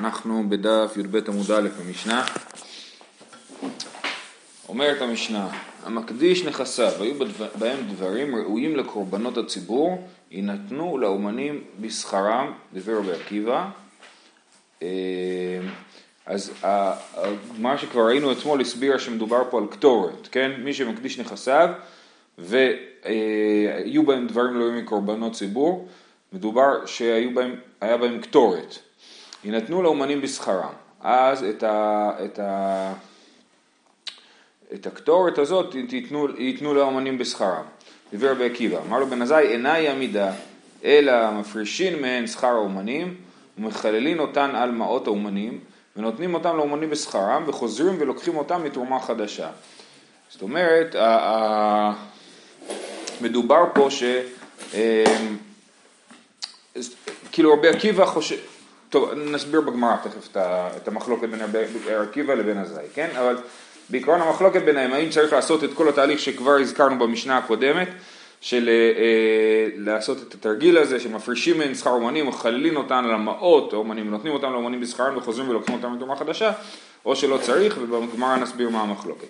אנחנו בדף י"ב עמוד א' במשנה. אומרת המשנה, המקדיש נכסיו, היו בהם דברים ראויים לקורבנות הציבור, יינתנו לאומנים בשכרם, דבר רבי עקיבא. אה, אז מה שכבר ראינו אתמול הסביר שמדובר פה על קטורת, כן? מי שמקדיש נכסיו והיו בהם דברים ראויים לקורבנות ציבור, מדובר שהיה בהם קטורת. יינתנו לאומנים בשכרם. אז את, ה, את, ה, את הקטורת הזאת ייתנו, לאומנים בשכרם. דיבר רבי עקיבא, אמר לו בן עזאי אינה עמידה, אלא מפרישין מהן שכר האומנים ומחללין אותן על מעות האומנים ונותנים אותם לאומנים בשכרם וחוזרים ולוקחים אותם מתרומה חדשה. זאת אומרת, מדובר פה ש... אמ, כאילו רבי עקיבא חושב, טוב נסביר בגמרא תכף את המחלוקת בין עקיבא לבין הזי, כן? אבל בעיקרון המחלוקת ביניהם, האם צריך לעשות את כל התהליך שכבר הזכרנו במשנה הקודמת, של אה, אה לעשות את התרגיל הזה שמפרישים מהן שכר אומנים מחללים אותן למעות האומנים ונותנים אותם לאומנים בשכרם וחוזרים ולוקחים אותם לתרומה חדשה או שלא צריך ובגמרא נסביר מה המחלוקת.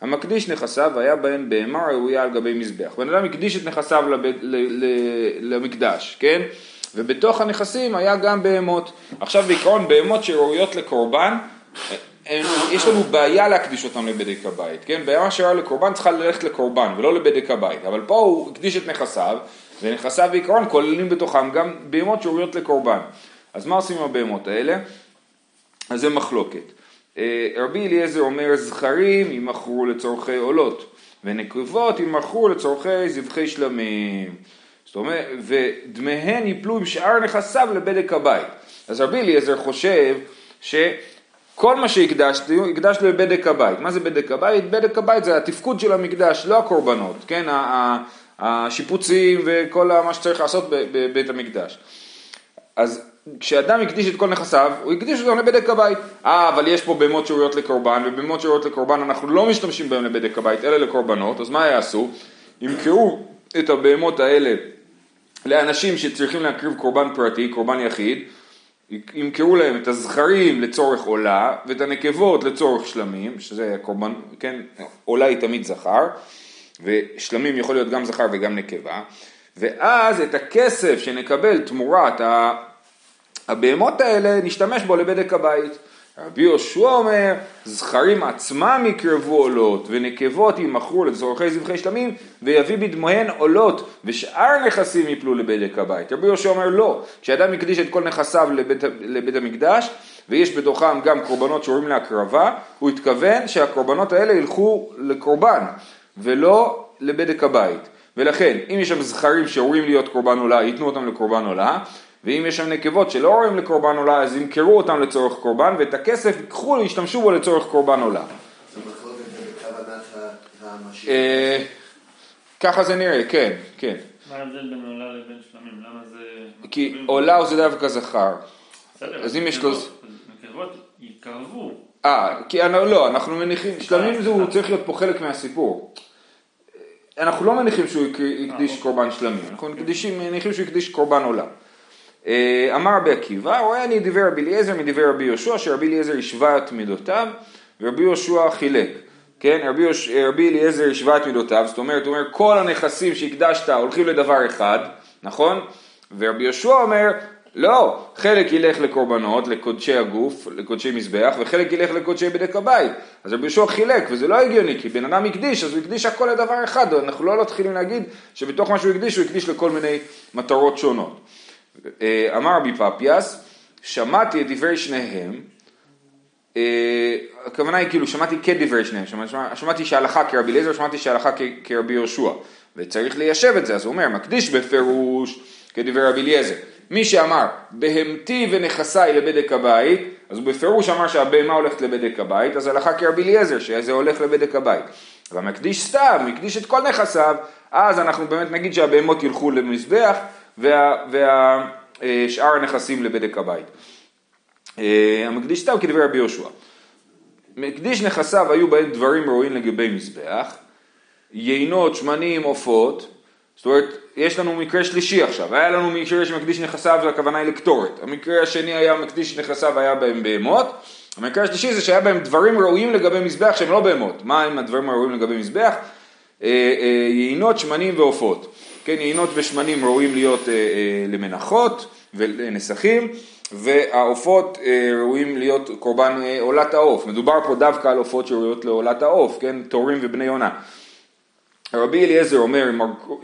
המקדיש נכסיו היה בהן בהמה ראויה על גבי מזבח. בן אדם הקדיש את נכסיו לבד, ל, ל, למקדש, כן? ובתוך הנכסים היה גם בהמות. עכשיו בעיקרון בהמות שראויות לקורבן, הם, יש לנו בעיה להקדיש אותם לבדק הבית, כן? בהמה שראויה לקורבן צריכה ללכת לקורבן ולא לבדק הבית, אבל פה הוא הקדיש את נכסיו, ונכסיו בעיקרון כוללים בתוכם גם בהמות שראויות לקורבן. אז מה עושים עם הבהמות האלה? אז זה מחלוקת. אה, רבי אליעזר אומר זכרים ימכרו לצורכי עולות ונקבות ימכרו לצורכי זבחי שלמים זאת אומרת, ודמיהן יפלו עם שאר נכסיו לבדק הבית. אז רבי אליעזר חושב שכל מה שהקדשתי, הקדשתי לבדק הבית. מה זה בדק הבית? בדק הבית זה התפקוד של המקדש, לא הקורבנות, כן? השיפוצים וכל מה שצריך לעשות בבית המקדש. אז כשאדם הקדיש את כל נכסיו, הוא הקדיש אותם לבדק הבית. אה, אבל יש פה בהמות שראויות לקורבן, ובהמות שראויות לקורבן אנחנו לא משתמשים בהם לבדק הבית, אלא לקורבנות, אז מה יעשו? ימכרו את הבהמות האלה לאנשים שצריכים להקריב קורבן פרטי, קורבן יחיד, ימכרו להם את הזכרים לצורך עולה ואת הנקבות לצורך שלמים, שזה קורבן, כן, עולה היא תמיד זכר, ושלמים יכול להיות גם זכר וגם נקבה, ואז את הכסף שנקבל תמורת הבהמות האלה נשתמש בו לבדק הבית. רבי יהושע אומר, זכרים עצמם יקרבו עולות, ונקבות ימכרו לצורכי זבחי שלמים, ויביא בדמוהן עולות, ושאר נכסים יפלו לבדק הבית. רבי יהושע אומר לא, כשאדם הקדיש את כל נכסיו לבית, לבית המקדש, ויש בתוכם גם קורבנות שורים להקרבה, הוא התכוון שהקורבנות האלה ילכו לקורבן, ולא לבדק הבית. ולכן, אם יש שם זכרים שאומרים להיות קורבן עולה, ייתנו אותם לקורבן עולה, ואם יש שם נקבות שלא רואים לקורבן עולה, אז ימכרו אותם לצורך קורבן, ואת הכסף ייקחו, ישתמשו בו לצורך קורבן עולה. אה, ככה זה נראה, כן, כן. מה ההבדל בין עולה לבין שלמים? למה זה... כי עולה זה דווקא זכר. אז אם יש לו... נקבות יקרבו. אה, כי לא, אנחנו מניחים, שלמים זה הוא צריך להיות פה חלק מהסיפור. אנחנו לא מניחים שהוא הקדיש אה, קורבן שלמים, אנחנו מניחים שהוא הקדיש קורבן עולה. אה, אמר רבי עקיבא, רואה אני דברי רבי אליעזר מדברי רבי יהושע, שרבי אליעזר השווה את מידותיו, ורבי יהושע חילק. כן, רבי, רבי אליעזר השווה את מידותיו, זאת אומרת, הוא אומר, כל הנכסים שהקדשת הולכים לדבר אחד, נכון? ורבי יהושע אומר, לא, חלק ילך לקורבנות, לקודשי הגוף, לקודשי מזבח, וחלק ילך לקודשי בדק הבית. אז רבי יהושע חילק, וזה לא הגיוני, כי בן אדם הקדיש, אז הוא הקדיש הכל לדבר אחד, אנחנו לא מתחילים להגיד שבתוך מה שהוא הקדיש, הוא הקדיש לכל מיני מטרות שונות. אה, אמר רבי פפיאס, שמעתי את דברי שניהם, אה, הכוונה היא כאילו שמעתי כדברי שניהם, שמעתי שהלכה כרבי אליעזר, שמעתי שהלכה כרבי יהושע, וצריך ליישב את זה, אז הוא אומר, מקדיש בפירוש כדברי רבי אליעזר. מי שאמר בהמתי ונכסיי לבדק הבית, אז הוא בפירוש אמר שהבהמה הולכת לבדק הבית, אז הלכה כרבי אליעזר, שזה הולך לבדק הבית. אבל מקדיש סתם, מקדיש את כל נכסיו, אז אנחנו באמת נגיד שהבהמות ילכו למזבח, ושאר וה, הנכסים לבדק הבית. אה, המקדיש סתם כדברי רבי יהושע. מקדיש נכסיו היו בהם דברים ראויים לגבי מזבח, יינות, שמנים, עופות, זאת אומרת, יש לנו מקרה שלישי עכשיו, היה לנו מקרה שמקדיש נכסיו והכוונה היא לקטורת, המקרה השני היה מקדיש נכסיו והיה בהם בהמות, המקרה השלישי זה שהיה בהם דברים ראויים לגבי מזבח שהם לא בהמות, מה הם הדברים הראויים לגבי מזבח? אה, אה, יינות, שמנים ועופות, כן, יינות ושמנים ראויים להיות אה, למנחות ולנסחים, והעופות ראויים להיות קורבן עולת העוף, מדובר פה דווקא על עופות שראויות לעולת העוף, כן, תורים ובני יונה. רבי אליעזר אומר,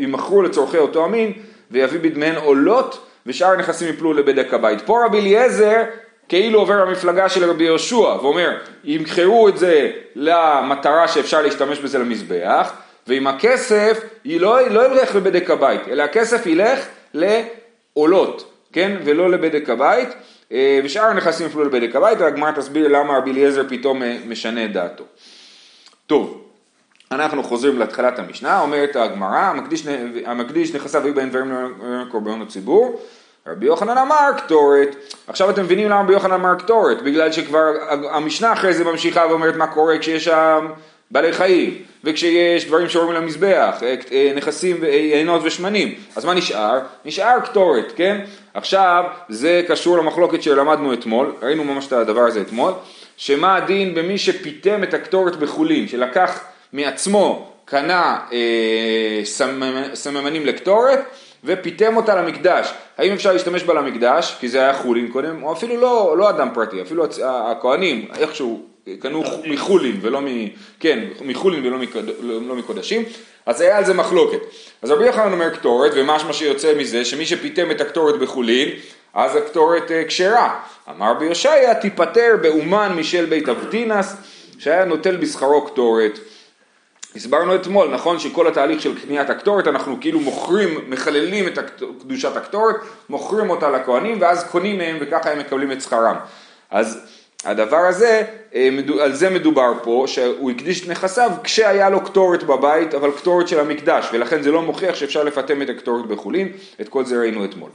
אם מכרו לצורכי אותו המין ויביא בדמיהן עולות ושאר הנכסים יפלו לבדק הבית. פה רבי אליעזר כאילו עובר למפלגה של רבי יהושע ואומר, ימכרו את זה למטרה שאפשר להשתמש בזה למזבח, ועם הכסף לא, לא ילך לבדק הבית, אלא הכסף ילך לעולות, כן, ולא לבדק הבית, אה, ושאר הנכסים יפלו לבדק הבית, והגמרא תסביר למה רבי אליעזר פתאום אה, משנה את דעתו. טוב, אנחנו חוזרים להתחלת המשנה, אומרת הגמרא, המקדיש, המקדיש נכסיו היו בהם דברים לקורבנות הציבור, רבי יוחנן אמר קטורת, עכשיו אתם מבינים למה רבי יוחנן אמר קטורת, בגלל שכבר המשנה אחרי זה ממשיכה ואומרת מה קורה כשיש בעלי חיים, וכשיש דברים שאומרים למזבח, אה, אה, נכסים, עינות ושמנים, אז מה נשאר? נשאר קטורת, כן? עכשיו זה קשור למחלוקת שלמדנו אתמול, ראינו ממש את הדבר הזה אתמול, שמה הדין במי שפיתם את הקטורת בחולין, שלקח מעצמו, קנה אה, סממנים לקטורת ופיתם אותה למקדש. האם אפשר להשתמש בה למקדש, כי זה היה חולין קודם, או אפילו לא, לא אדם פרטי, אפילו הכהנים, איכשהו קנו מחולין ולא מ... כן, מחולין ולא לא מקודשים, אז היה על זה מחלוקת. אז רבי יוחנן אומר קטורת, ומשמע שיוצא מזה שמי שפיתם את הקטורת בחולין, אז הקטורת אה, כשרה. אמר ביושעיה תיפטר באומן משל בית אבטינס, שהיה נוטל בשכרו קטורת. הסברנו אתמול, נכון שכל התהליך של קניית הקטורת, אנחנו כאילו מוכרים, מחללים את קדושת הקטורת, מוכרים אותה לכהנים ואז קונים מהם וככה הם מקבלים את שכרם. אז הדבר הזה, אה, על זה מדובר פה, שהוא הקדיש את נכסיו כשהיה לו קטורת בבית, אבל קטורת של המקדש, ולכן זה לא מוכיח שאפשר לפטם את הקטורת בחולין, את כל זה ראינו אתמול.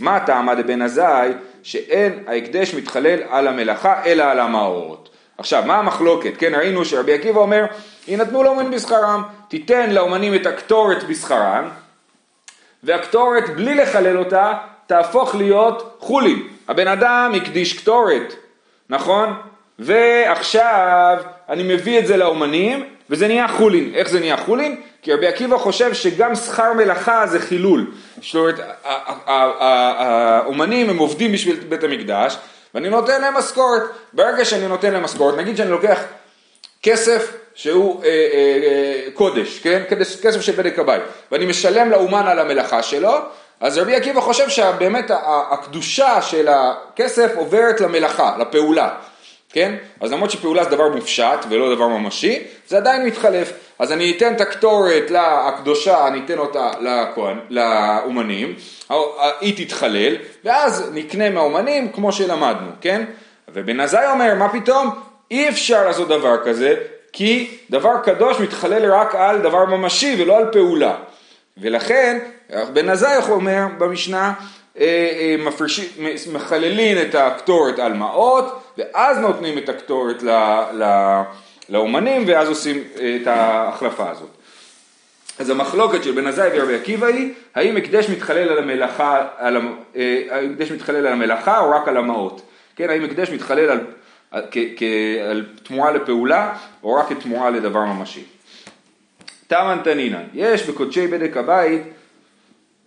מה טעמה דבן עזאי, שאין ההקדש מתחלל על המלאכה אלא על המאורות. עכשיו, מה המחלוקת? כן, ראינו שרבי עקיבא אומר, יינתנו לאומן בשכרם, תיתן לאומנים את הקטורת בשכרם, והקטורת, בלי לחלל אותה, תהפוך להיות חולין. הבן אדם הקדיש קטורת, נכון? ועכשיו אני מביא את זה לאומנים, וזה נהיה חולין. איך זה נהיה חולין? כי רבי עקיבא חושב שגם שכר מלאכה זה חילול. זאת אומרת, האומנים הם עובדים בשביל בית המקדש, ואני נותן להם משכורת. ברגע שאני נותן להם משכורת, נגיד שאני לוקח כסף שהוא אה, אה, אה, קודש, כן? כסף של בדק הבית, ואני משלם לאומן על המלאכה שלו, אז רבי עקיבא חושב שבאמת הקדושה של הכסף עוברת למלאכה, לפעולה, כן? אז למרות שפעולה זה דבר מופשט ולא דבר ממשי, זה עדיין מתחלף. אז אני אתן את הקטורת הקדושה, אני אתן אותה לכהן, לאומנים, היא תתחלל, ואז נקנה מהאומנים כמו שלמדנו, כן? ובן עזאי אומר, מה פתאום? אי אפשר לעשות דבר כזה, כי דבר קדוש מתחלל רק על דבר ממשי ולא על פעולה. ולכן בן עזאי אומר במשנה, אה, אה, מפרשים, מחללים את הקטורת על מעות ואז נותנים את הקטורת לאומנים ואז עושים את ההחלפה הזאת. אז המחלוקת של בן עזאי ורבי עקיבא היא האם הקדש מתחלל על המלאכה, על, אה, הקדש מתחלל על המלאכה או רק על המעות. כן, האם הקדש מתחלל על, כ, כ, על תמורה לפעולה או רק כתמורה לדבר ממשי. תמן תנינן, יש בקודשי בדק הבית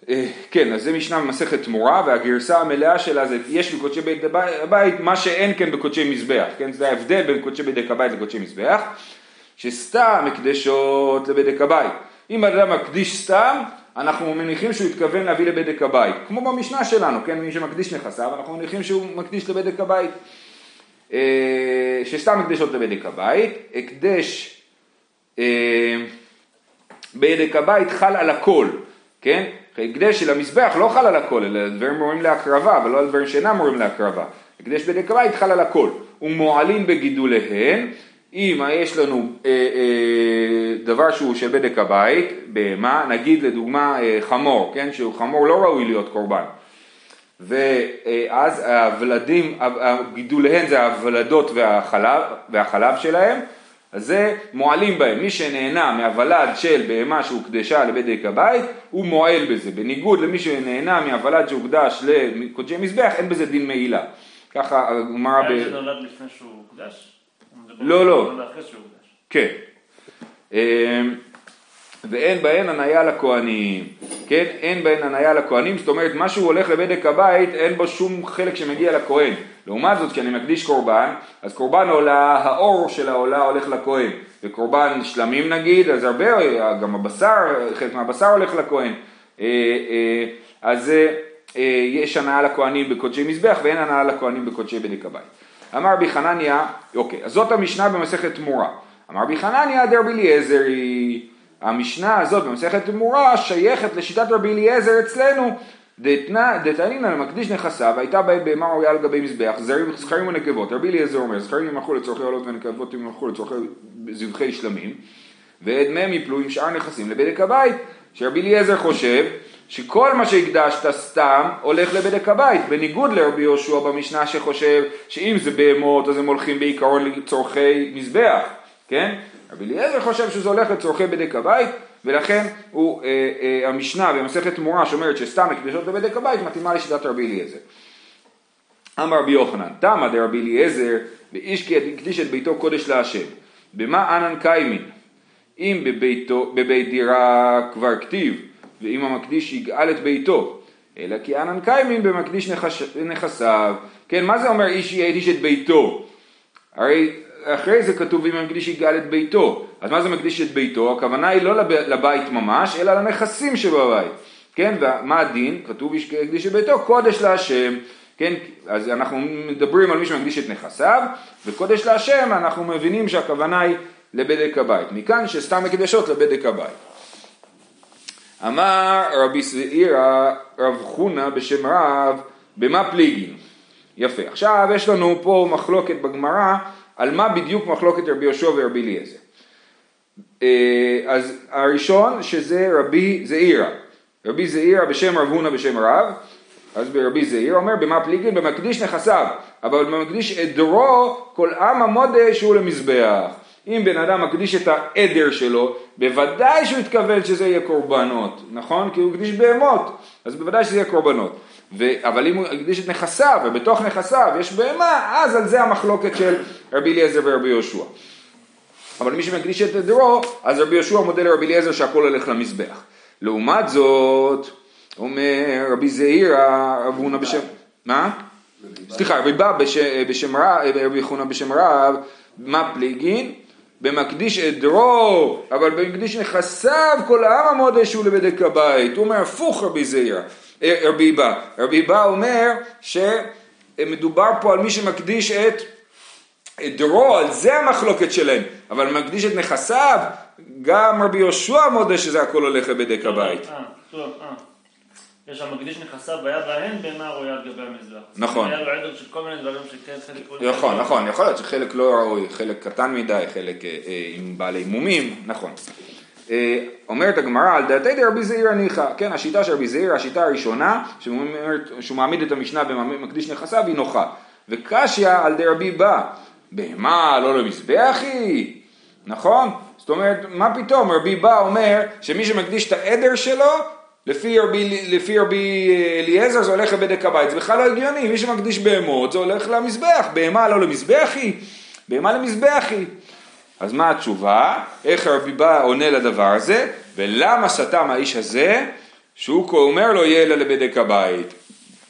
אה, כן, אז זה משנה במסכת תמורה, והגרסה המלאה שלה זה יש בקודשי בית הבית מה שאין כן בקודשי מזבח, כן, זה ההבדל בין קודשי בדק הבית לקודשי מזבח, שסתם מקדשות לבדק הבית. אם אדם מקדיש סתם, אנחנו מניחים שהוא התכוון להביא לבדק הבית, כמו במשנה שלנו, כן, מי שמקדיש נכסיו, אנחנו מניחים שהוא מקדיש לבדק הבית. אה, שסתם הקדשות לבדק הבית, הקדש אה, בדק הבית חל על הכל, כן? הקדש של המזבח לא חל על הכל, אלא דברים מורים להקרבה, ולא על דברים שאינם מורים להקרבה. הקדש בדק הבית חל על הכל. ומועלים בגידוליהן, אם יש לנו אה, אה, דבר שהוא של בדק הבית, בהמה, נגיד לדוגמה אה, חמור, כן, שהוא חמור לא ראוי להיות קורבן. ואז הוולדים, גידוליהן זה הוולדות והחלב, והחלב שלהם, אז זה מועלים בהם, מי שנהנה מהוולד של בהמה שהוקדשה לבדק הבית, הוא מועל בזה, בניגוד למי שנהנה מהוולד שהוקדש לקודשי מזבח, אין בזה דין מעילה. ככה הגמרא ב... זה נולד לפני שהוא הוקדש? לא, לא. כן. אמ, ואין בהן הניה לכהנים, כן? אין בהן הניה לכהנים, זאת אומרת מה שהוא הולך לבדק הבית אין בו שום חלק שמגיע לכהן. לעומת זאת כשאני מקדיש קורבן, אז קורבן עולה, האור של העולה הולך לכהן, וקורבן שלמים נגיד, אז הרבה, גם הבשר, חלק מהבשר הולך לכהן. אה, אה, אז אה, יש הנאה לכהנים בקודשי מזבח ואין הנאה לכהנים בקודשי בדק הבית. אמר רבי חנניה, אוקיי, אז זאת המשנה במסכת תמורה. אמר רבי חנניה דרבי אליעזר היא, המשנה הזאת במסכת תמורה שייכת לשיטת רבי אליעזר אצלנו, דתנינא למקדיש נכסיו, הייתה בהם בהמה ראויה על גבי מזבח, זרים, זכרים ונקבות, רבי אליעזר אומר, זכרים ימלכו לצורכי עולות ונקבות ימלכו לצורכי זבחי שלמים, ועד מהם יפלו עם שאר נכסים לבדק הבית, שרבי אליעזר חושב שכל מה שהקדשת סתם הולך לבדק הבית, בניגוד לרבי יהושע במשנה שחושב שאם זה בהמות אז הם הולכים בעיקרון לצורכי מזבח, כן? רבי אליעזר חושב שזה הולך לצורכי בדק הבית ולכן הוא, אה, אה, המשנה במסכת תמורה שאומרת שסתם הקדשות לבדק הבית מתאימה לשיטת רבי אליעזר. אמר רבי יוחנן, תמא דרבי אליעזר ואיש כי הקדיש את ביתו קודש להשם, במה אנן קיימין? אם בביתו, בבית דירה כבר כתיב ואם המקדיש יגאל את ביתו, אלא כי אנן קיימין במקדיש נכס, נכסיו. כן, מה זה אומר איש יקדיש את ביתו? הרי אחרי זה כתוב אם המקדיש יגאל את ביתו. אז מה זה מקדיש את ביתו? הכוונה היא לא לב, לבית ממש, אלא לנכסים שבבית. כן, ומה הדין? כתוב יקדיש את ביתו, קודש להשם. כן, אז אנחנו מדברים על מי שמקדיש את נכסיו, וקודש להשם אנחנו מבינים שהכוונה היא לבדק הבית. מכאן שסתם מקדשות לבדק הבית. אמר רבי סעירא רב חונה בשם רב במה פליגין. יפה. עכשיו יש לנו פה מחלוקת בגמרא על מה בדיוק מחלוקת רבי יהושע ורבי אליעזר. אה, אז הראשון שזה רבי זעירא. רבי זעירא בשם רב הונא בשם רב. אז ברבי זעיר אומר במה פליגין במקדיש נכסיו אבל במקדיש עדרו כל עם המודה שהוא למזבח אם בן אדם מקדיש את העדר שלו, בוודאי שהוא התכוון שזה יהיה קורבנות, נכון? כי הוא הקדיש בהמות, אז בוודאי שזה יהיה קורבנות. ו... אבל אם הוא הקדיש את נכסיו, ובתוך נכסיו יש בהמה, אז על זה המחלוקת של רבי אליעזר ורבי יהושע. אבל מי שמקדיש את עדרו, אז רבי יהושע מודה לרבי אליעזר שהכל הולך למזבח. לעומת זאת, אומר רבי זעירא, רב הונא בשם... מה? סליחה, רבי בא בשם רב, רבי חונא בשם רב, מה פליגין? במקדיש עדרו, אבל במקדיש נכסיו כל העם המודה שהוא לבדק הבית. הוא אומר הפוך רבי זעירא, רבי בא. רבי בא אומר שמדובר פה על מי שמקדיש את עדרו, על זה המחלוקת שלהם, אבל מקדיש את נכסיו, גם רבי יהושע מודה שזה הכל הולך לבדק הבית. אה, אה. יש שם מקדיש נכסיו והיה בהן בהמה רויה על גבי המזבח. נכון. היה לו עדר של כל מיני דברים שכן חלק... נכון, נכון, יכול להיות שחלק לא ראוי, חלק קטן מדי, חלק אה, עם בעלי מומים, נכון. אה, אומרת הגמרא על דעתי דרבי זעיר הניחא, כן, השיטה של רבי זעיר, השיטה הראשונה, שהוא מעמיד את המשנה במקדיש נכסיו, היא נוחה. וקשיא על דרבי בא, בהמה לא למזבח היא, נכון? זאת אומרת, מה פתאום, רבי בא אומר שמי שמקדיש את העדר שלו, לפי רבי, לפי רבי אליעזר זה הולך לבדק הבית, זה בכלל לא הגיוני, מי שמקדיש בהמות זה הולך למזבח, בהמה לא למזבח היא, בהמה למזבח היא. אז מה התשובה? איך רבי בא עונה לדבר הזה? ולמה סתם האיש הזה שהוא אומר לו יהיה אלא לבדק הבית?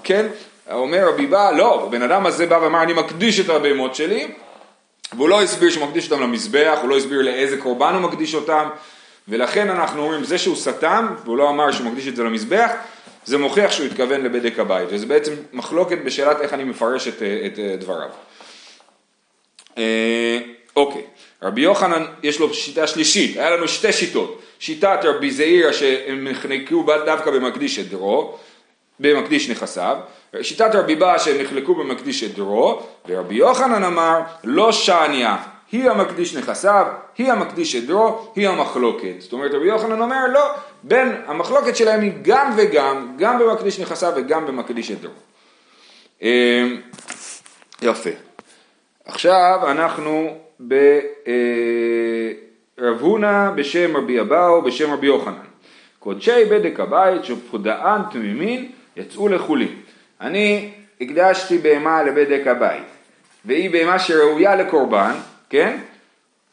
כן? אומר רבי בא, לא, הבן אדם הזה בא ואמר אני מקדיש את הבהמות שלי והוא לא הסביר שהוא מקדיש אותם למזבח, הוא לא הסביר לאיזה קורבן הוא מקדיש אותם ולכן אנחנו אומרים זה שהוא סתם והוא לא אמר שהוא מקדיש את זה למזבח זה מוכיח שהוא התכוון לבדק הבית וזה בעצם מחלוקת בשאלת איך אני מפרש את, את דבריו. אה, אוקיי, רבי יוחנן יש לו שיטה שלישית, היה לנו שתי שיטות, שיטת רבי זעירא שהם נחלקו דווקא במקדיש את דרו, במקדיש נכסיו, שיטת רבי בא שהם נחלקו במקדיש את דרו, ורבי יוחנן אמר לא שניה, היא המקדיש נכסיו, היא המקדיש את דרו, היא המחלוקת. זאת אומרת רבי יוחנן אומר לא, בין המחלוקת שלהם היא גם וגם, גם במקדיש נכסיו וגם במקדיש את דרו. אמ, יפה. עכשיו אנחנו ברב הונא בשם רבי אבאו בשם רבי יוחנן. קודשי בדק הבית שפודען תמימין יצאו לחולין. אני הקדשתי בהמה לבדק הבית, והיא בהמה שראויה לקורבן, כן?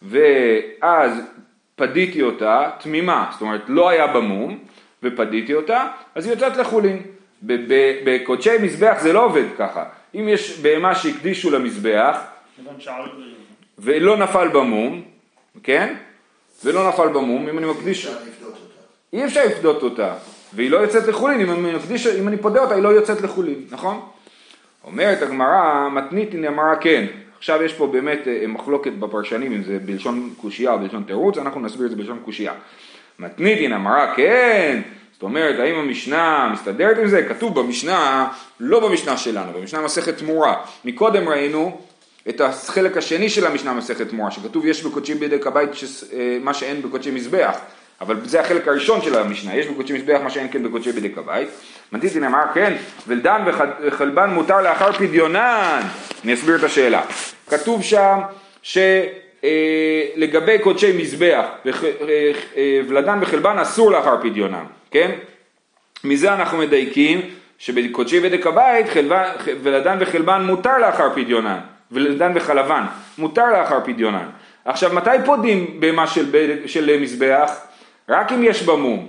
ואז פדיתי אותה תמימה, זאת אומרת לא היה במום, ופדיתי אותה, אז היא יוצאת לחולין. בקודשי מזבח זה לא עובד ככה. אם יש בהמה שהקדישו למזבח, ולא נפל במום, כן? ולא נפל במום, אם אני מקדיש... אי אפשר לפדות אותה, והיא לא יוצאת לחולין, אם אני, מקדיש, אם אני פודה אותה היא לא יוצאת לחולין, נכון? אומרת הגמרא, מתניתין אמרה כן. עכשיו יש פה באמת אה, מחלוקת בפרשנים אם זה בלשון קושייה או בלשון תירוץ, אנחנו נסביר את זה בלשון קושייה. מתניתין אמרה כן, זאת אומרת האם המשנה מסתדרת עם זה? כתוב במשנה, לא במשנה שלנו, במשנה מסכת תמורה. מקודם ראינו את החלק השני של המשנה מסכת תמורה, שכתוב יש בקודשי בדק הבית אה, מה שאין בקודשי מזבח. אבל זה החלק הראשון של המשנה, יש בקודשי מזבח מה שאין כן בקודשי בדק הבית. מנטיסין אמר כן, ולדן וחלבן מותר לאחר פדיונן. אני אסביר את השאלה. כתוב שם שלגבי אה, קודשי מזבח אה, ולדן וחלבן אסור לאחר פדיונם, כן? מזה אנחנו מדייקים שבקודשי בדק הבית ולדן וחלבן מותר לאחר פדיונן, ולדן וחלבן מותר לאחר פדיונן. עכשיו מתי פודים בהמה של, של מזבח? רק אם יש בה מום.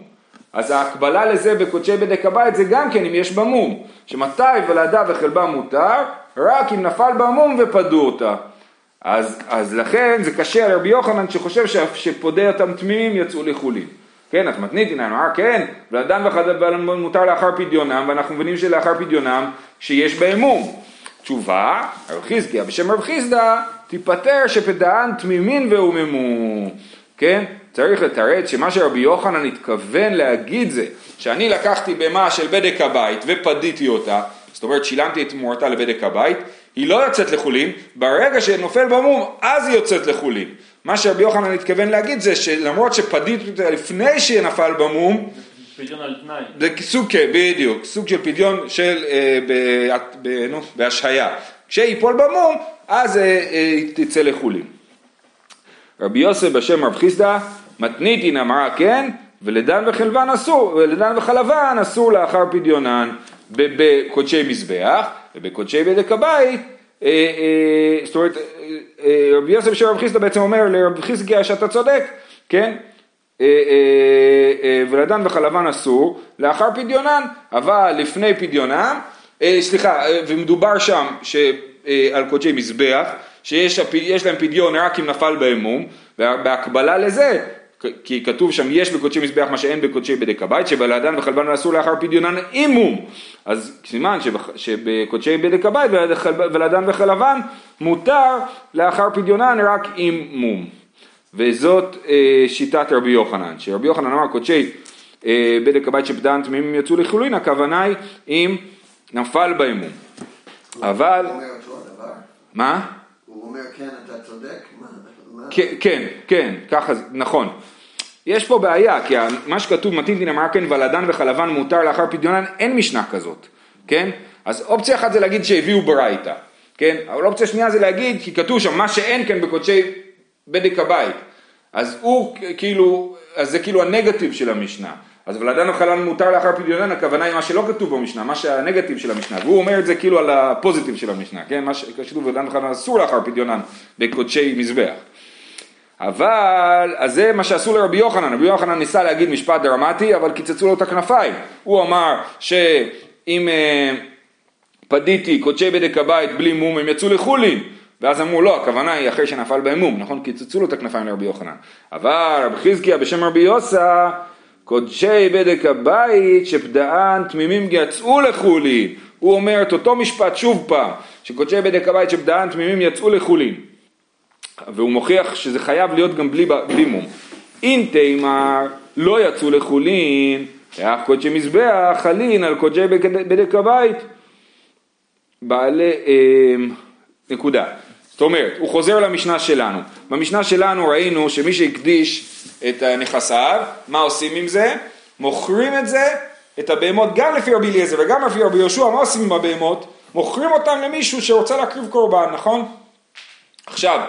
אז ההקבלה לזה בקודשי בדק הבית זה גם כן אם יש בה מום. שמתי ולדה וחלבה מותר? רק אם נפל בה מום ופדו אותה. אז, אז לכן זה קשה על רבי יוחנן שחושב שפודי אותם תמימים יצאו לחולין. כן, אז מתניתין, אמר כן, ולאדם וחלבה מותר לאחר פדיונם, ואנחנו מבינים שלאחר פדיונם שיש בהם מום. תשובה, רב חזקיה בשם רב חיסדא, תיפטר שפדען תמימין והוממו. כן? צריך לתרץ שמה שרבי יוחנן התכוון להגיד זה שאני לקחתי במה של בדק הבית ופדיתי אותה, זאת אומרת שילמתי את תמורתה לבדק הבית, היא לא יוצאת לחולין, ברגע שנופל במום אז היא יוצאת לחולין. מה שרבי יוחנן התכוון להגיד זה שלמרות שפדיתי אותה לפני שנפל במום, פדיון על תנאי. זה סוג, בדיוק, סוג של פדיון של, אה, ב, ב, נו, בהשהיה. כשיפול במום, אז אה, אה, תצא לחולין. רבי יוסף בשם רב חיסדא, מתניתין אמרה כן, ולדן וחלבן אסור, ולדן וחלבן אסור לאחר פדיונן בקודשי מזבח, ובקודשי בדק הבית, אה, אה, זאת אומרת, אה, רבי יוסף בשם רב חיסדא בעצם אומר לרב חיסדא שאתה צודק, כן? ולדן וחלבן אסור, לאחר פדיונן, אבל לפני פדיונם, סליחה, ומדובר שם על קודשי מזבח, שיש להם פדיון רק אם נפל בהם מום, בהקבלה לזה, כי כתוב שם יש בקודשי מזבח מה שאין בקודשי בדק הבית, שבלעדן וחלבן אסור לאחר פדיונן עם מום. אז סימן שבקודשי בדק הבית ולעדן וחלבן מותר לאחר פדיונן רק עם מום. וזאת אה, שיטת רבי יוחנן, שרבי יוחנן אמר קודשי אה, בדק הבית שפדען תמימים יצאו לחולין, הכוונה היא אם נפל בהם מום. אבל... מה? הוא אומר כן אתה צודק? כן, כן, כן, ככה, נכון. יש פה בעיה, כי מה שכתוב מתינתין אמר כן ולדן וחלבן מותר לאחר פדיונן, אין משנה כזאת, כן? אז אופציה אחת זה להגיד שהביאו ברייתא, כן? אבל אופציה שנייה זה להגיד, כי כתוב שם מה שאין כן בקודשי בדק הבית, אז הוא כאילו, אז זה כאילו הנגטיב של המשנה. אז ולדן וחלן מותר לאחר פדיונן, הכוונה היא מה שלא כתוב במשנה, מה שהנגטיב של המשנה, והוא אומר את זה כאילו על הפוזיטיב של המשנה, כן? מה שכתוב ולדן וחלן אסור לאחר פדיונן בקודשי מזבח. אבל, אז זה מה שעשו לרבי יוחנן, רבי יוחנן ניסה להגיד משפט דרמטי, אבל קיצצו לו את הכנפיים. הוא אמר שאם אה, פדיתי קודשי בדק הבית בלי מום הם יצאו לחולין, ואז אמרו לא, הכוונה היא אחרי שנפל בהם מום, נכון? קיצצו לו את הכנפיים לרבי יוחנן. אבל רבי חזקיה בשם רבי יוסה קודשי בדק הבית שפדען תמימים יצאו לחולין. הוא אומר את אותו משפט שוב פעם, שקודשי בדק הבית שפדען תמימים יצאו לחולין. והוא מוכיח שזה חייב להיות גם בלי, בלי מום. אין תימר לא יצאו לחולין, ואף קודשי מזבח חלין על קודשי בדק הבית. בעלי, אה, נקודה. זאת אומרת, הוא חוזר למשנה שלנו. במשנה שלנו ראינו שמי שהקדיש את נכסיו, מה עושים עם זה? מוכרים את זה, את הבהמות, גם לפי רבי אליעזר וגם לפי רבי יהושע, מה עושים עם הבהמות? מוכרים אותם למישהו שרוצה להקריב קורבן, נכון? עכשיו,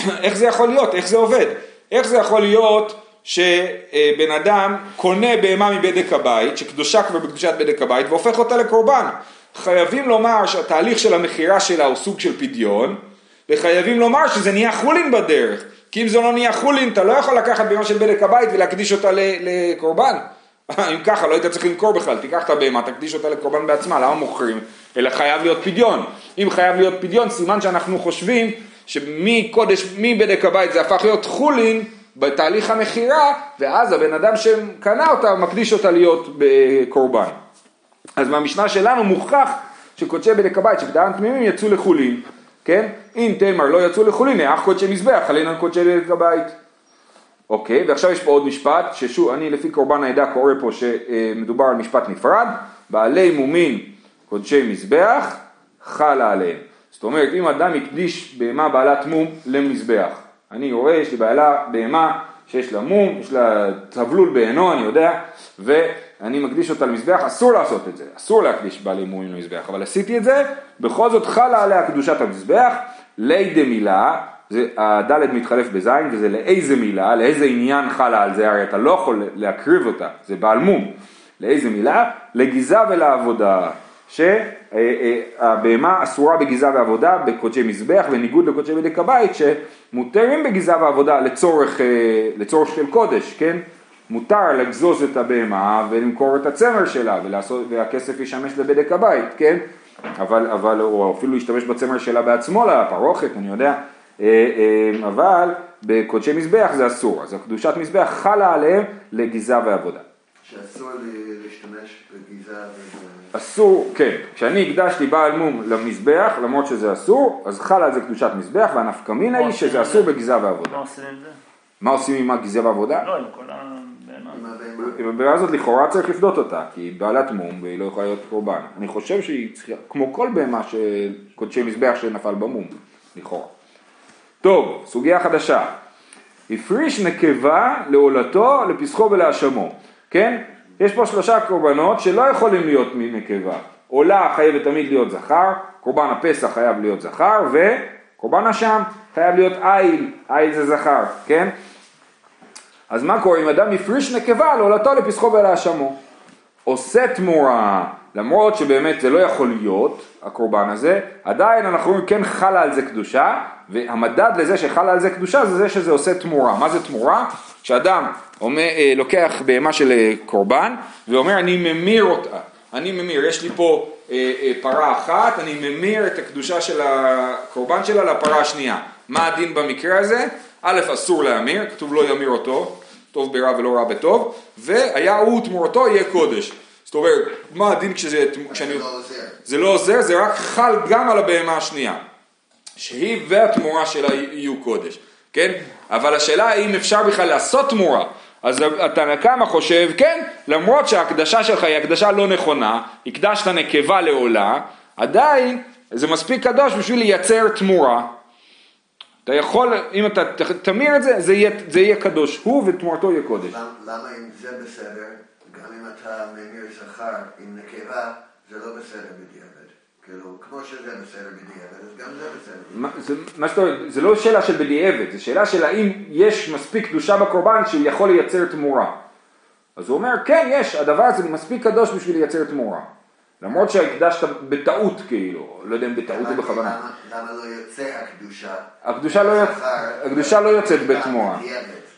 איך זה יכול להיות? איך זה עובד? איך זה יכול להיות שבן אדם קונה בהמה מבדק הבית, שקדושה כבר בקדושת בדק הבית, והופך אותה לקורבן? חייבים לומר שהתהליך של המכירה שלה הוא סוג של פדיון, וחייבים לומר שזה נהיה חולין בדרך. כי אם זה לא נהיה חולין, אתה לא יכול לקחת בהמה של בדק הבית ולהקדיש אותה לקורבן. אם ככה, לא היית צריך למכור בכלל, תיקח את הבהמה, תקדיש אותה לקורבן בעצמה, למה מוכרים? אלא חייב להיות פדיון. אם חייב להיות פדיון, סימן שאנחנו חושבים שמקודש, מבדק הבית זה הפך להיות חולין בתהליך המכירה, ואז הבן אדם שקנה אותה מקדיש אותה להיות בקורבן. אז מהמשנה שלנו מוכח שקודשי בדק הבית שבדען תמימים יצאו לחולין, כן? אם תמר לא יצאו לחולין, אך קודשי מזבח, עלינו קודשי הבית. אוקיי, ועכשיו יש פה עוד משפט, ששוב, אני לפי קורבן העדה קורא פה שמדובר על משפט נפרד, בעלי מומין קודשי מזבח, חלה עליהם. זאת אומרת, אם אדם הקדיש בהמה בעלת מום למזבח, אני רואה, יש לי בעלה בהמה שיש לה מום, יש לה תבלול בעינו, אני יודע, ואני מקדיש אותה למזבח, אסור לעשות את זה, אסור להקדיש בעלי מומים למזבח, אבל עשיתי את זה, בכל זאת חלה עליה קדושת המזבח, לידי מילה, זה, הדלת מתחלף בזין, וזה לאיזה מילה, לאיזה עניין חלה על זה, הרי אתה לא יכול להקריב אותה, זה בעל מום. לאיזה מילה? לגיזה ולעבודה. שהבהמה אסורה בגיזה ועבודה בקודשי מזבח, בניגוד לקודשי בדק הבית, שמותרים בגיזה ועבודה לצורך, אה, לצורך של קודש, כן? מותר לגזוז את הבהמה ולמכור את הצמר שלה, ולעשות, והכסף ישמש לבדק הבית, כן? אבל, אבל, או אפילו להשתמש בצמר שלה בעצמו לפרוכת, אני יודע. אה, אה, אבל בקודשי מזבח זה אסור, אז הקדושת מזבח חלה עליהם לגיזה ועבודה. שאסור להשתמש בגיזה וב... אסור, כן, כשאני הקדשתי בעל מום למזבח, למרות שזה אסור, אז חלה על זה קדושת מזבח, והנפקמינה היא שזה אסור בגיזה ועבודה. מה עושים עם זה? מה עושים עם הגיזה ועבודה? לא, עם כל הבהמה. עם הבעיה הזאת לכאורה צריך לפדות אותה, כי היא בעלת מום והיא לא יכולה להיות קורבן. אני חושב שהיא צריכה, כמו כל בהמה של קודשי מזבח שנפל במום, לכאורה. טוב, סוגיה חדשה. הפריש נקבה לעולתו, לפסחו ולהאשמו, כן? יש פה שלושה קורבנות שלא יכולים להיות מנקבה. עולה חייבת תמיד להיות זכר, קורבן הפסח חייב להיות זכר, וקורבן אשם חייב להיות איל, איל זה זכר, כן? אז מה קורה אם אדם הפריש נקבה לעולתו לפסחו ולהאשמו? עושה תמורה, למרות שבאמת זה לא יכול להיות, הקורבן הזה, עדיין אנחנו אומרים כן חלה על זה קדושה, והמדד לזה שחלה על זה קדושה זה זה שזה עושה תמורה. מה זה תמורה? שאדם אומר, אה, לוקח בהמה של אה, קורבן ואומר אני ממיר אותה, אני ממיר, יש לי פה אה, אה, פרה אחת, אני ממיר את הקדושה של הקורבן שלה לפרה השנייה. מה הדין במקרה הזה? א', אסור להמיר, כתוב לא ימיר אותו, טוב ברע ולא רע בטוב, והיה הוא תמורתו יהיה קודש. זאת אומרת, מה הדין כשזה, כשאני... זה לא עוזר. זה לא עוזר, זה רק חל גם על הבהמה השנייה. שהיא והתמורה שלה יהיו קודש, כן? אבל השאלה האם אפשר בכלל לעשות תמורה. אז התנא קמא חושב, כן, למרות שההקדשה שלך היא הקדשה לא נכונה, הקדשת נקבה לעולה, עדיין זה מספיק קדוש בשביל לייצר תמורה. אתה יכול, אם אתה תמיר את זה, זה יהיה, זה יהיה קדוש, הוא ותמורתו יהיה קודש. למ- למה אם זה בסדר, גם אם אתה ממיר זכר עם נקבה, זה לא בסדר בדיעבד. כאילו, כמו שזה בסדר בדיעבד, אז גם זה בסדר. מה שאתה אומר, זה לא שאלה של בדיעבד, זה שאלה של האם יש מספיק קדושה בקורבן שהוא יכול לייצר תמורה. אז הוא אומר, כן, יש, הדבר הזה מספיק קדוש בשביל לייצר תמורה. למרות שהקדשת בטעות כאילו, לא יודע אם בטעות או בכוונה. למה- למה לא יוצא הקדושה? הקדושה לא, יוצ... זכר, הקדושה לא יוצאת בתמורה.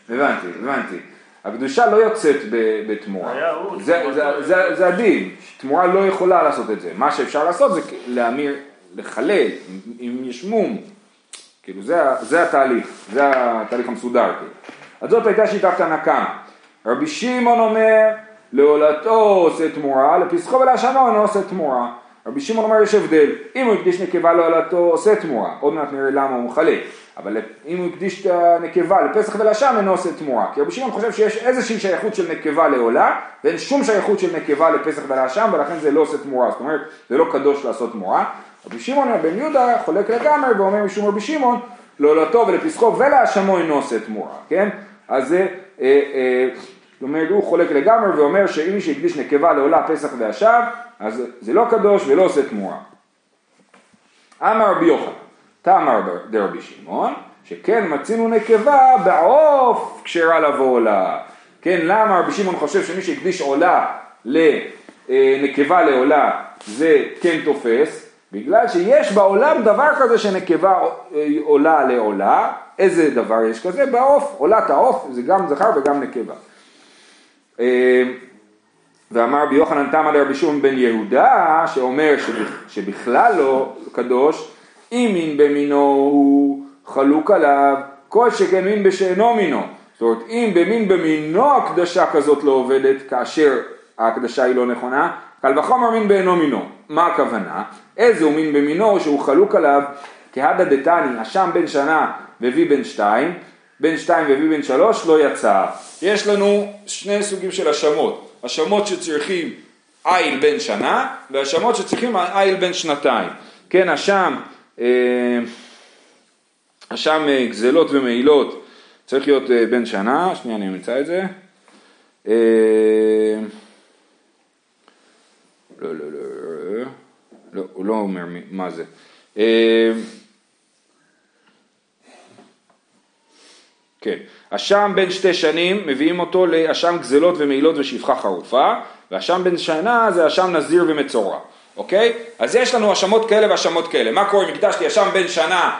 הבנתי, הבנתי. הקדושה לא יוצאת ב- בתמורה. זה. זה, זה, זה הדין, תמורה לא יכולה לעשות את זה. מה שאפשר לעשות זה להמיר, לחלל, אם, יש מום. כאילו זה, זה התהליך, זה התהליך המסודר. כאילו. אז זאת הייתה שיטת קמא. רבי שמעון אומר, לעולתו עושה תמורה, לפסחו ולהשמו אינו עושה תמורה. רבי שמעון אומר יש הבדל, אם הוא הקדיש נקבה לעולתו עושה תמורה, עוד מעט נראה למה הוא מחלק, אבל אם הוא הקדיש את הנקבה לפסח ולשם אינו עושה תמורה, כי רבי שמעון חושב שיש איזושהי שייכות של נקבה לעולה, ואין שום שייכות של נקבה לפסח ולשם, ולכן זה לא עושה תמורה, זאת אומרת זה לא קדוש לעשות תמורה. רבי שמעון בן יהודה חולק לגמרי ואומר משום רבי שמעון, לעולתו ולפסחו ולהשמו אינו עושה תמורה, כן? אז זה, אה, אה, זאת אומרת, הוא חולק לגמרי ואומר שאם מי שהקדיש נקבה לעולה פסח ואשם, אז זה לא קדוש ולא עושה תמורה. אמר רבי יוחנן, תאמר דרבי שמעון, שכן מצינו נקבה בעוף כשרה לבוא עולה. כן, למה רבי שמעון חושב שמי שהקדיש עולה לנקבה לעולה זה כן תופס? בגלל שיש בעולם דבר כזה שנקבה עולה לעולה, איזה דבר יש כזה? בעוף, עולת העוף זה גם זכר וגם נקבה. אה, ואמר רבי יוחנן תמא לרבי שמעון בן יהודה, שאומר שבכלל לא קדוש, אם מין במינו הוא חלוק עליו, כל שכן מין בשאינו מינו. זאת אומרת, אם במין במינו הקדשה כזאת לא עובדת, כאשר ההקדשה היא לא נכונה, קל וחומר מין באינו מינו. מה הכוונה? איזה הוא מין במינו שהוא חלוק עליו, כהדה דתני, אשם בן שנה והביא בן שתיים, בן שתיים והביא בן שלוש לא יצא. יש לנו שני סוגים של אשמות. האשמות שצריכים איל בן שנה, והאשמות שצריכים איל בן שנתיים. כן, אשם, אשם אה, גזלות ומעילות צריך להיות אה, בן שנה, שנייה אני אמצא את זה. אה, לא, לא, לא, לא, הוא לא אומר מה זה. כן, אשם בן שתי שנים מביאים אותו לאשם גזלות ומעילות ושפחה חרופה, ואשם בן שנה זה אשם נזיר ומצורע, אוקיי? אז יש לנו האשמות כאלה והאשמות כאלה. מה קורה אם הקדשתי אשם בן שנה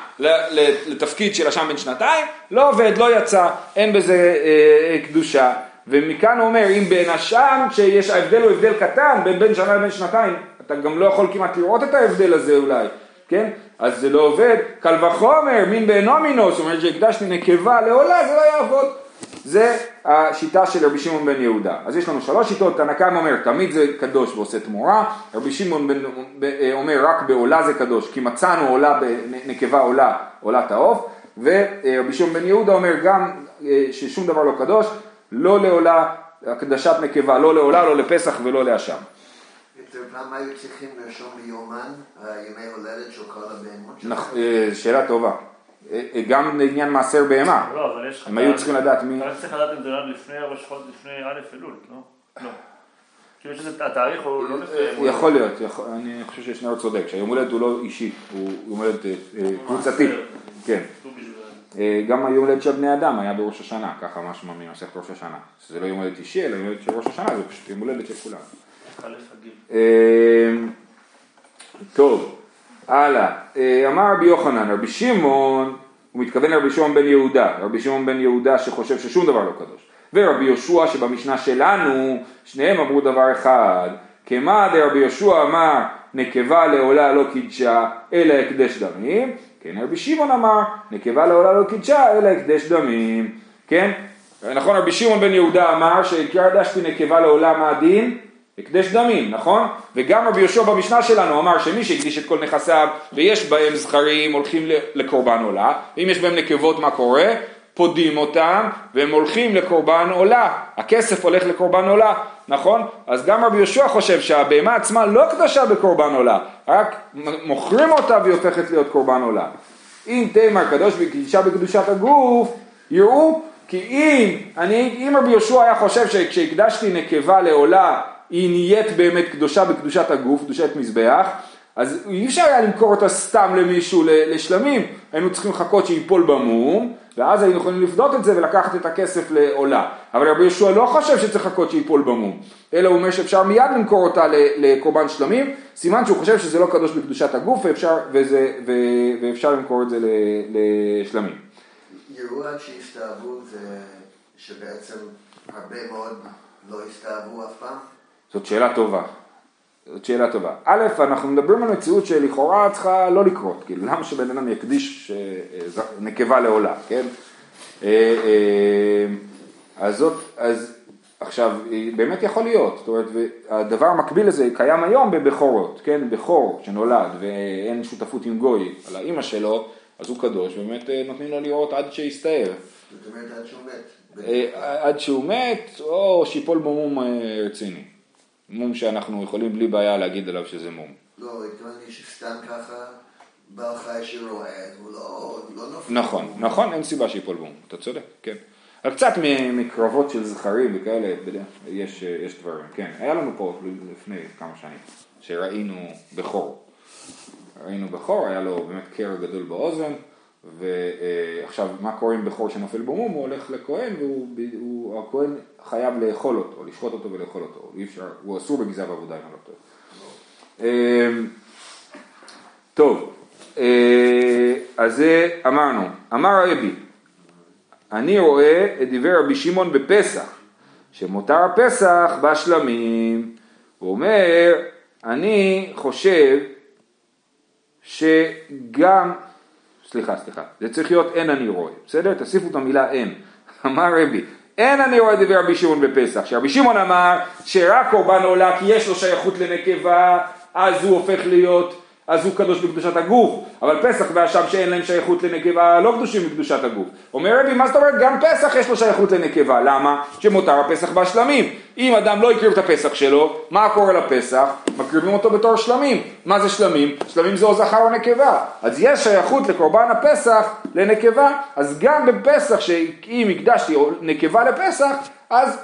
לתפקיד של אשם בן שנתיים? לא עובד, לא יצא, אין בזה אה, קדושה. ומכאן הוא אומר, אם בין אשם, שיש ההבדל הוא הבדל קטן, בין בן שנה לבין שנתיים, אתה גם לא יכול כמעט לראות את ההבדל הזה אולי, כן? אז זה לא עובד, קל וחומר, מין באינו מינו, זאת אומרת שהקדשתי נקבה לעולה, זה לא יעבוד. זה השיטה של רבי שמעון בן יהודה. אז יש לנו שלוש שיטות, תנא קמא אומר תמיד זה קדוש ועושה תמורה, רבי שמעון בן, אומר רק בעולה זה קדוש, כי מצאנו עולה, נקבה עולה, עולת העוף, ורבי שמעון בן יהודה אומר גם אה, ששום דבר לא קדוש, לא לעולה, הקדשת נקבה, לא לעולה, לא לפסח ולא לאשם. פעם היו צריכים לרשום ביומן ימי הולדת של כל הבהמות שלהם? אה, שאלה טובה. אה, אה, גם לעניין מעשר בהמה. לא, אבל יש לך... הם היו צריכים לדעת מי... אתה צריך לדעת אם זה רק לפני ראש חודש, לפני א' אלול, לא? לא. כאילו שזה התאריך הוא לא לפני... יכול להיות, אני חושב ששניאור צודק, שהיום הולדת הוא לא אישי, הוא יום הולדת קבוצתי. כן. גם היום הולדת של בני אדם היה בראש השנה, ככה משמע ממסכת ראש השנה. שזה לא יום הולדת אישי, אלא יום הולדת של ראש השנה, זה פשוט יום הולדת של כולם. אמ, טוב, הלאה. אה, אמר רבי יוחנן, רבי שמעון, הוא מתכוון לרבי שמעון בן יהודה, רבי שמעון בן יהודה שחושב ששום דבר לא קדוש. ורבי יהושע שבמשנה שלנו, שניהם אמרו דבר אחד, כמה דרבי יהושע אמר נקבה לעולה לא קידשה אלא הקדש דמים, כן רבי שמעון אמר נקבה לעולה לא קידשה אלא הקדש דמים, כן? נכון רבי שמעון בן יהודה אמר שהקדשתי נקבה לעולה מה הדין? הקדש דמים, נכון? וגם רבי יהושע במשנה שלנו אמר שמי שהקדיש את כל נכסיו ויש בהם זכרים הולכים לקורבן עולה, ואם יש בהם נקבות מה קורה? פודים אותם והם הולכים לקורבן עולה, הכסף הולך לקורבן עולה, נכון? אז גם רבי יהושע חושב שהבהמה עצמה לא קדושה בקורבן עולה, רק מוכרים אותה והיא הופכת להיות קורבן עולה. אם תימר קדוש וקדישה בקדושת הגוף, יראו כי אם, אני, אם רבי יהושע היה חושב שכשהקדשתי נקבה לעולה היא נהיית באמת קדושה בקדושת הגוף, קדושת מזבח, אז אי אפשר היה למכור אותה סתם למישהו לשלמים, היינו צריכים לחכות שיפול במום, ואז היינו יכולים לפדות את זה ולקחת את הכסף לעולה. אבל רבי יהושע לא חושב שצריך לחכות שיפול במום, אלא הוא אומר שאפשר מיד למכור אותה לקורבן שלמים, סימן שהוא חושב שזה לא קדוש בקדושת הגוף ואפשר, וזה, ו, ואפשר למכור את זה לשלמים. יראו עד שהסתאבו זה שבעצם הרבה מאוד לא הסתאבו אף פעם? זאת שאלה טובה. זאת שאלה טובה. א', אנחנו מדברים על מציאות שלכאורה צריכה לא לקרות, כאילו למה שבן אדם יקדיש אה, נקבה לעולה, כן? אה, אה, אז זאת, אז עכשיו, באמת יכול להיות, זאת אומרת, הדבר המקביל לזה קיים היום בבכורות, כן? בכור שנולד ואין שותפות עם גוי על האימא שלו, אז הוא קדוש, באמת נותנים לו לראות עד שיסתער. זאת אומרת עד שהוא מת. עד שהוא מת, או שיפול במום רציני. מום שאנחנו יכולים בלי בעיה להגיד עליו שזה מום. לא, התכוונתי שסתם ככה בעל חי שרואה, הוא לא, לא נופל. נכון, נכון, אין סיבה שיפול מום, אתה צודק, כן. אבל קצת מקרבות של זכרים וכאלה, יש, יש דברים, כן. היה לנו פה לפני כמה שנים, שראינו בכור. ראינו בכור, היה לו באמת קרע גדול באוזן, ועכשיו, מה קורה עם בכור שנופל בו מום? הוא הולך לכהן והכהן חייב לאכול אותו, לשחוט אותו ולאכול אותו, אי אפשר, הוא אסור בגזר עבודה אם אני לא טועה. אמ, טוב, אה, אז זה אמרנו, אמר רבי, אני רואה את דברי רבי שמעון בפסח, שמותר הפסח בשלמים, הוא אומר, אני חושב שגם, סליחה, סליחה, זה צריך להיות אין אני רואה, בסדר? תוסיפו את המילה אין. אמר רבי, אין אני רואה דברי רבי שמעון בפסח, שרבי שמעון אמר שרק קורבן עולה כי יש לו שייכות לנקבה, אז הוא הופך להיות אז הוא קדוש בקדושת הגוף, אבל פסח ואשם שאין להם שייכות לנקבה לא קדושים בקדושת הגוף. אומר רבי, מה זאת אומרת? גם פסח יש לו שייכות לנקבה, למה? שמותר הפסח בשלמים. אם אדם לא הקריב את הפסח שלו, מה קורה לפסח? מקריבים אותו בתור שלמים. מה זה שלמים? שלמים זה או זכר או נקבה. אז יש שייכות לקורבן הפסח לנקבה, אז גם בפסח, שאם הקדשתי נקבה לפסח, אז,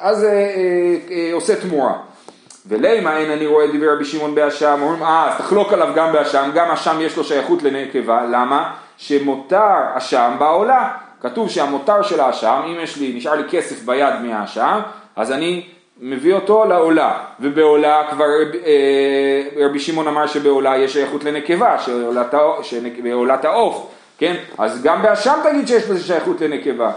אז אה, אה, אה, עושה תמורה. ולימה אין אני רואה דברי רבי שמעון באשם, אומרים אה אז תחלוק עליו גם באשם, גם אשם יש לו שייכות לנקבה, למה? שמותר אשם בעולה, כתוב שהמותר של האשם, אם יש לי, נשאר לי כסף ביד מהאשם, אז אני מביא אותו לעולה, ובעולה כבר אה, רבי שמעון אמר שבעולה יש שייכות לנקבה, שבעולת העוף, כן? אז גם באשם תגיד שיש לזה שייכות לנקבה.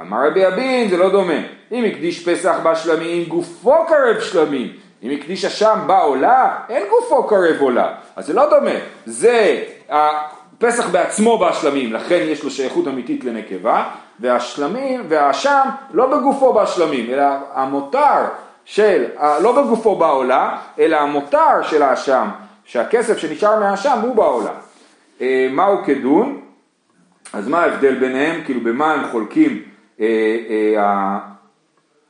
אמר רבי אבין זה לא דומה, אם הקדיש פסח בשלמים גופו קרב שלמים, אם הקדיש אשם בעולה אין גופו קרב עולה, אז זה לא דומה, זה הפסח בעצמו בשלמים, לכן יש לו שייכות אמיתית לנקבה, והשלמים והאשם לא בגופו בשלמים, אלא המותר של, לא בגופו בעולה, אלא המותר של האשם, שהכסף שנשאר מהאשם הוא בעולה. אה, מהו כדון? אז מה ההבדל ביניהם? כאילו במה הם חולקים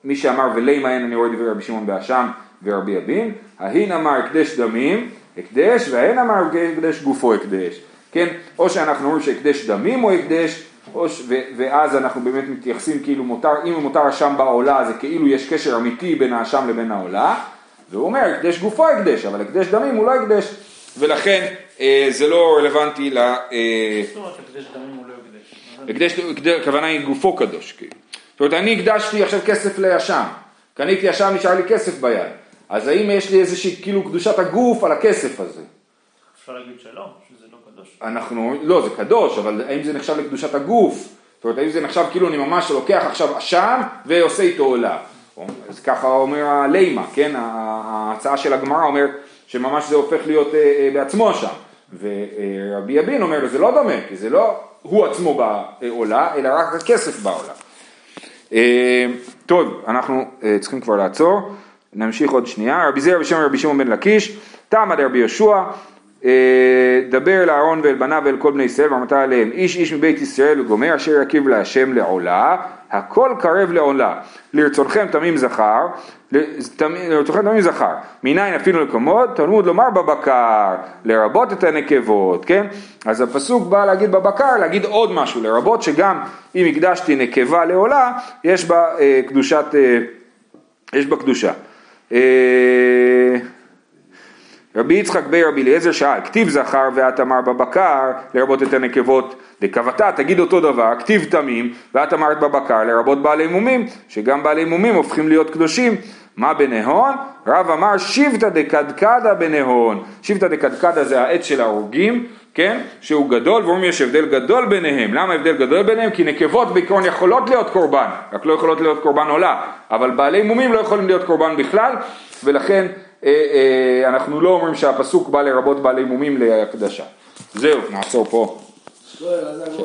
מי שאמר ולימה אין אני רואה דברי רבי שמעון באשם ורבי אבין, ההין אמר הקדש דמים, הקדש, וההן אמר הקדש גופו הקדש, כן? או שאנחנו אומרים שהקדש דמים הוא הקדש, ש... ו... ואז אנחנו באמת מתייחסים כאילו מותר, אם מותר אשם בעולה זה כאילו יש קשר אמיתי בין האשם לבין העולה, והוא אומר הקדש גופו הקדש, אבל הקדש דמים הוא לא הקדש, ולכן אה, זה לא רלוונטי ל... אה, הקדש הכוונה היא גופו קדוש, כאילו. זאת אומרת, אני הקדשתי עכשיו כסף לישם, קניתי ישם, נשאר לי כסף ביד, אז האם יש לי איזושהי כאילו קדושת הגוף על הכסף הזה? אפשר להגיד שלא, שזה לא קדוש. אנחנו, לא, זה קדוש, אבל האם זה נחשב לקדושת הגוף? זאת אומרת, האם זה נחשב כאילו אני ממש לוקח עכשיו אשם ועושה איתו עולה? אז ככה אומר הלימה, כן? ההצעה של הגמרא אומרת שממש זה הופך להיות אה, אה, בעצמו אשם. ורבי יבין אומר, זה לא דומה, כי זה לא הוא עצמו בעולה, אלא רק הכסף בעולה. אה, טוב, אנחנו אה, צריכים כבר לעצור, נמשיך עוד שנייה. רבי זר בשם רבי שמעון בן לקיש, תמא דרבי יהושע, דבר לאהרון ואל בניו ואל כל בני ישראל ואמרת עליהם איש איש מבית ישראל וגומר אשר יקריב להשם לעולה הכל קרב לעולה. לרצונכם תמים זכר לרצונכם תמים זכר. מניין אפילו לקומות תלמוד לומר בבקר לרבות את הנקבות כן? אז הפסוק בא להגיד בבקר להגיד עוד משהו לרבות שגם אם הקדשתי נקבה לעולה יש בה אה, קדושת אה, יש בה קדושה. אה, רבי יצחק בי רבי אליעזר שאל, כתיב זכר ואת אמר בבקר, לרבות את הנקבות דקבתה, תגיד אותו דבר, כתיב תמים, ואת אמרת בבקר, לרבות בעלי מומים, שגם בעלי מומים הופכים להיות קדושים. מה בנהון? רב אמר שבתא דקדקדה בנהון. שבתא דקדקדה זה העץ של ההורגים, כן? שהוא גדול, ואומרים יש הבדל גדול ביניהם. למה הבדל גדול ביניהם? כי נקבות בעיקרון יכולות להיות קורבן, רק לא יכולות להיות קורבן עולה, אבל בעלי מומים לא יכולים להיות קורבן בכלל, ולכן אנחנו לא אומרים שהפסוק בא לרבות בעלי מומים להקדשה. זהו, נעצור פה.